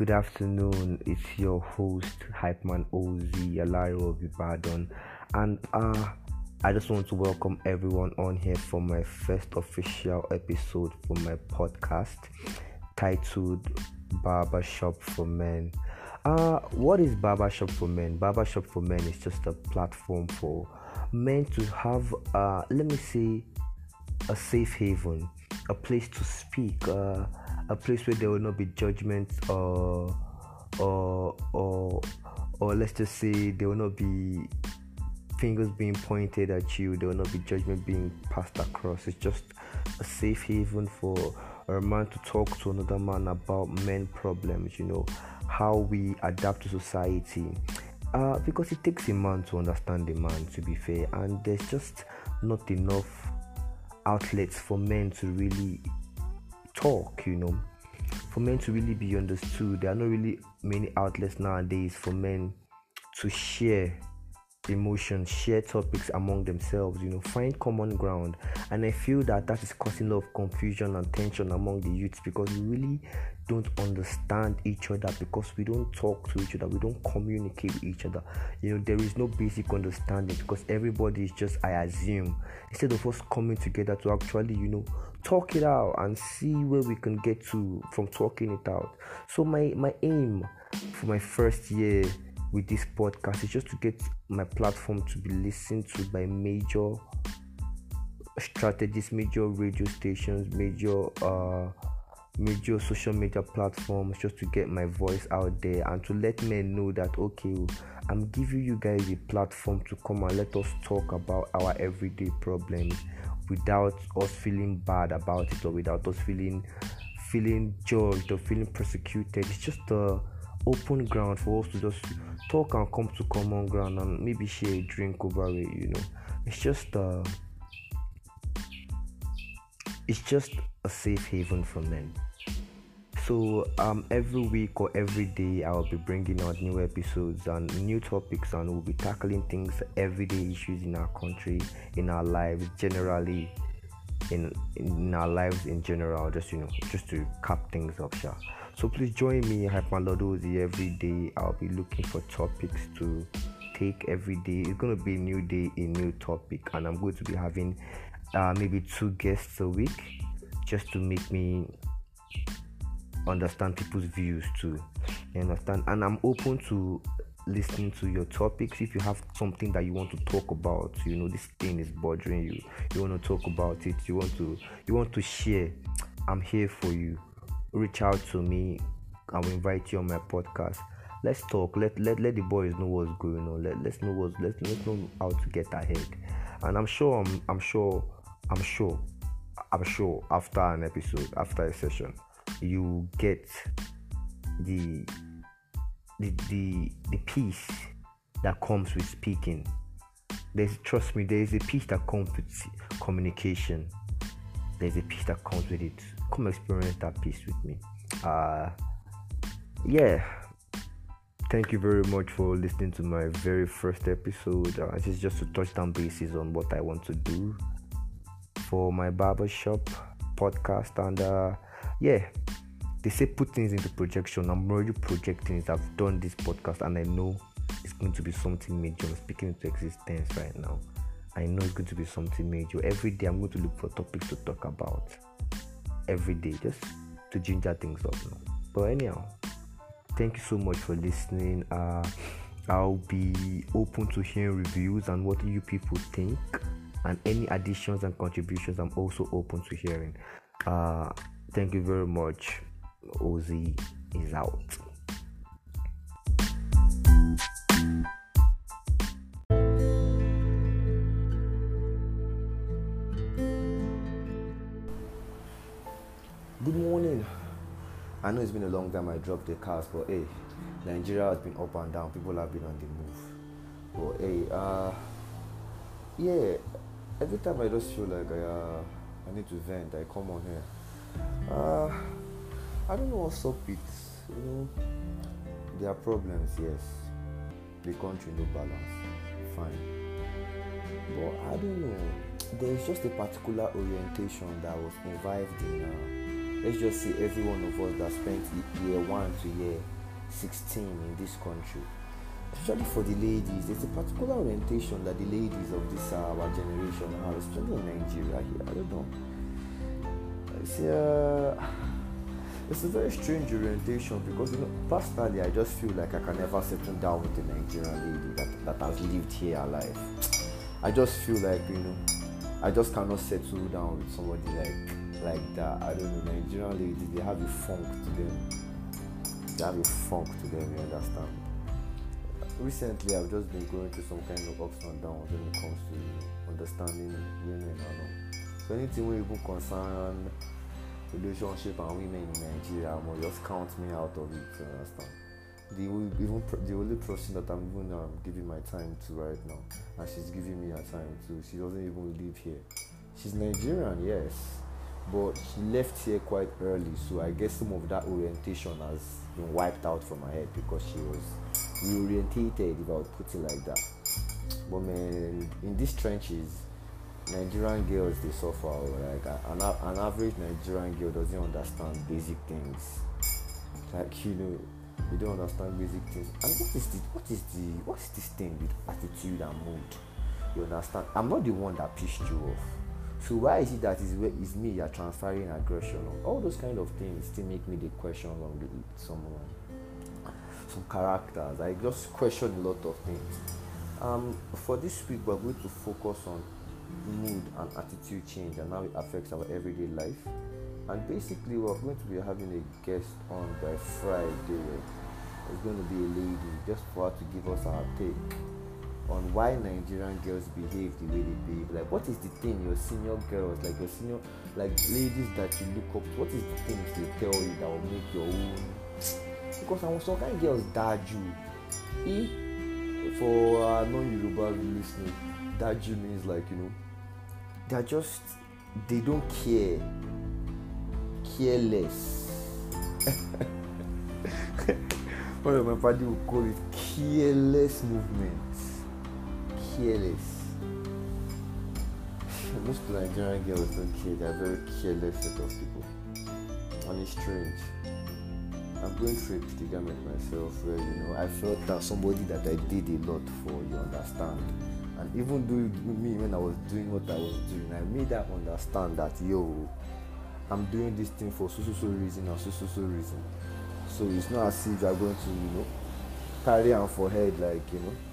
Good afternoon. It's your host, Hypeman Oz Alario of Ibadan, and uh, I just want to welcome everyone on here for my first official episode for my podcast titled Barbershop for Men. Uh, what is Barbershop for Men? Barbershop for Men is just a platform for men to have, uh, let me say, a safe haven, a place to speak. Uh, a place where there will not be judgment or or or or let's just say there will not be fingers being pointed at you there will not be judgment being passed across it's just a safe haven for a man to talk to another man about men problems you know how we adapt to society uh, because it takes a man to understand a man to be fair and there's just not enough outlets for men to really talk, you know, for men to really be understood. There are not really many outlets nowadays for men to share emotions, share topics among themselves, you know, find common ground. And I feel that that is causing a lot of confusion and tension among the youths because we really don't understand each other because we don't talk to each other, we don't communicate with each other. You know, there is no basic understanding because everybody is just, I assume, instead of us coming together to actually, you know, talk it out and see where we can get to from talking it out. So my my aim for my first year with this podcast is just to get my platform to be listened to by major strategies, major radio stations, major uh major social media platforms just to get my voice out there and to let men know that okay i'm giving you guys a platform to come and let us talk about our everyday problems without us feeling bad about it or without us feeling feeling judged or feeling persecuted. It's just a open ground for us to just talk and come to common ground and maybe share a drink over it you know it's just uh it's just a safe haven for men so um, every week or every day, I'll be bringing out new episodes and new topics, and we'll be tackling things, everyday issues in our country, in our lives, generally, in in our lives in general. Just you know, just to cap things off, yeah. So please join me, Hypmalodozi, every day. I'll be looking for topics to take every day. It's gonna be a new day, a new topic, and I'm going to be having uh, maybe two guests a week, just to make me understand people's views too. You understand? And I'm open to listening to your topics. If you have something that you want to talk about, you know, this thing is bothering you, you want to talk about it, you want to you want to share, I'm here for you. Reach out to me. I will invite you on my podcast. Let's talk. Let let, let the boys know what's going on. Let, let's know what's let's, let's know how to get ahead. And I'm sure I'm I'm sure I'm sure I'm sure after an episode, after a session, you get the the the, the peace that comes with speaking. There's trust me, there is a peace that comes with communication. There's a peace that comes with it. Come experience that peace with me. Uh yeah. Thank you very much for listening to my very first episode. Uh, this is just to touch down bases on what I want to do for my barbershop podcast and uh yeah, they say put things into projection. I'm already projecting it. I've done this podcast and I know it's going to be something major. I'm speaking into existence right now. I know it's going to be something major. Every day I'm going to look for topics to talk about. Every day, just to ginger things up. But anyhow, thank you so much for listening. Uh, I'll be open to hearing reviews and what you people think and any additions and contributions i'm also open to hearing uh Thank you very much. Ozzy is out. Good morning. I know it's been a long time I dropped the cast, but hey, Nigeria has been up and down. People have been on the move. But hey, uh, yeah, every time I just feel like I, uh, I need to vent, I come on here. Uh, I don't know what's up with, you know, there are problems, yes. The country no balance, fine. But I don't know, there's just a particular orientation that was involved in, uh, let's just say every one of us that spent year one to year 16 in this country especially for the ladies there's a particular orientation that the ladies of this uh, our generation have especially in nigeria here. I don't know. It's, uh, it's a very strange orientation because you know personally i just feel like i can never settle down with a nigerian lady that, that has lived here alive. I just feel like you know i just cannot settle down with somebody like like that. I don't know. Nigerian ladies, they have a funk to them. They have a funk to them. You understand? Recently, I've just been going through some kind of ups and downs when it comes to understanding women and all. So anything we even concern relationship and women in Nigeria, I'm just count me out of it. You understand? the even the only person that I'm even um, giving my time to right now, and she's giving me her time too. She doesn't even live here. She's Nigerian, yes, but she left here quite early so i guess some of that orientation has been wiped out from her head because she was reorientated if i would put it like that. But man in these trenches nigerian girls they suffer like an, an average nigerian girl doesn't understand basic things. Like you know you don't understand basic things. And what is the what is the what is this thing with attitude and mood? You understand? I'm not the one that pissed you off so why is it that is is me you're transferring aggression on? All those kind of things still make me the question on someone, some characters. I just question a lot of things. Um, for this week, we're going to focus on mood and attitude change and how it affects our everyday life. And basically, we're going to be having a guest on by Friday. It's going to be a lady just for her to give us our take on why Nigerian girls behave the way they behave. Like, what is the thing your senior girls, like your senior, like ladies that you look up to, what is the things they tell you that will make your own? Because I some kind of girls daju. E for uh, non-Yoruba listening, daju means like you know, they're just they don't care, careless. One of my party would call it careless movements careless. Most Nigerian girls don't care. They're very careless set of people. And it's strange. I'm going through a predicament myself where you know I felt that somebody that I did a lot for, you understand. And even though me when I was doing what I was doing, I made her understand that yo, I'm doing this thing for so so so reason or so so so reason. So it's not as if you're going to, you know, carry on for head like, you know.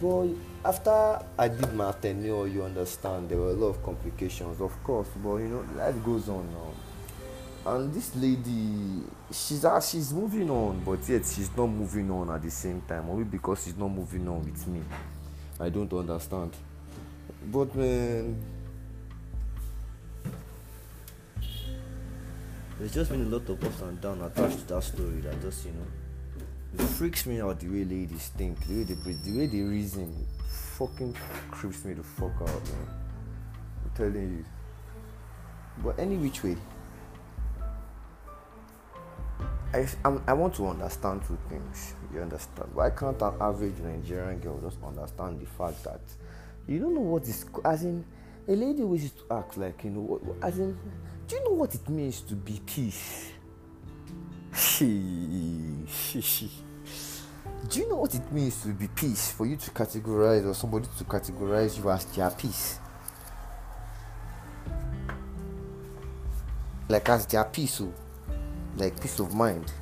But after I did my tenure, you understand, there were a lot of complications, of course, but you know, life goes on now. And this lady, she's uh, she's moving on, but yet she's not moving on at the same time, only because she's not moving on with me. I don't understand. But man, there's just been a lot of ups and downs attached to that story that just you know it freaks me out the way ladies think, the way they the way they reason fucking creeps me the fuck out, man. I'm telling you. But any which way, I, I'm, i want to understand two things. You understand? Why can't an average Nigerian girl just understand the fact that you don't know what is as in a lady wishes to act like you know as in do you know what it means to be peace? Do you know what it means to be peace? For you to categorize or somebody to categorize you as their peace? Like as their peace oh, like peace of mind.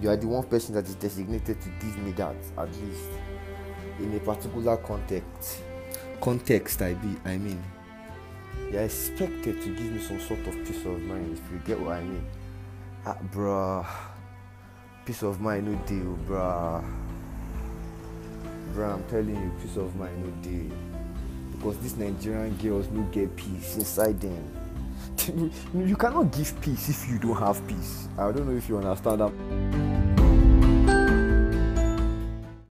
You are the one person that is designated to give me that at least. In a particular context. Context i be i mean. You're expected to give me some sort of peace of mind if you get what i mean ah bruh peace of mind no deal, bruh. Bruh, I'm telling you, peace of mind no deal. Because these Nigerian girls no get peace inside them. you cannot give peace if you don't have peace. I don't know if you understand that.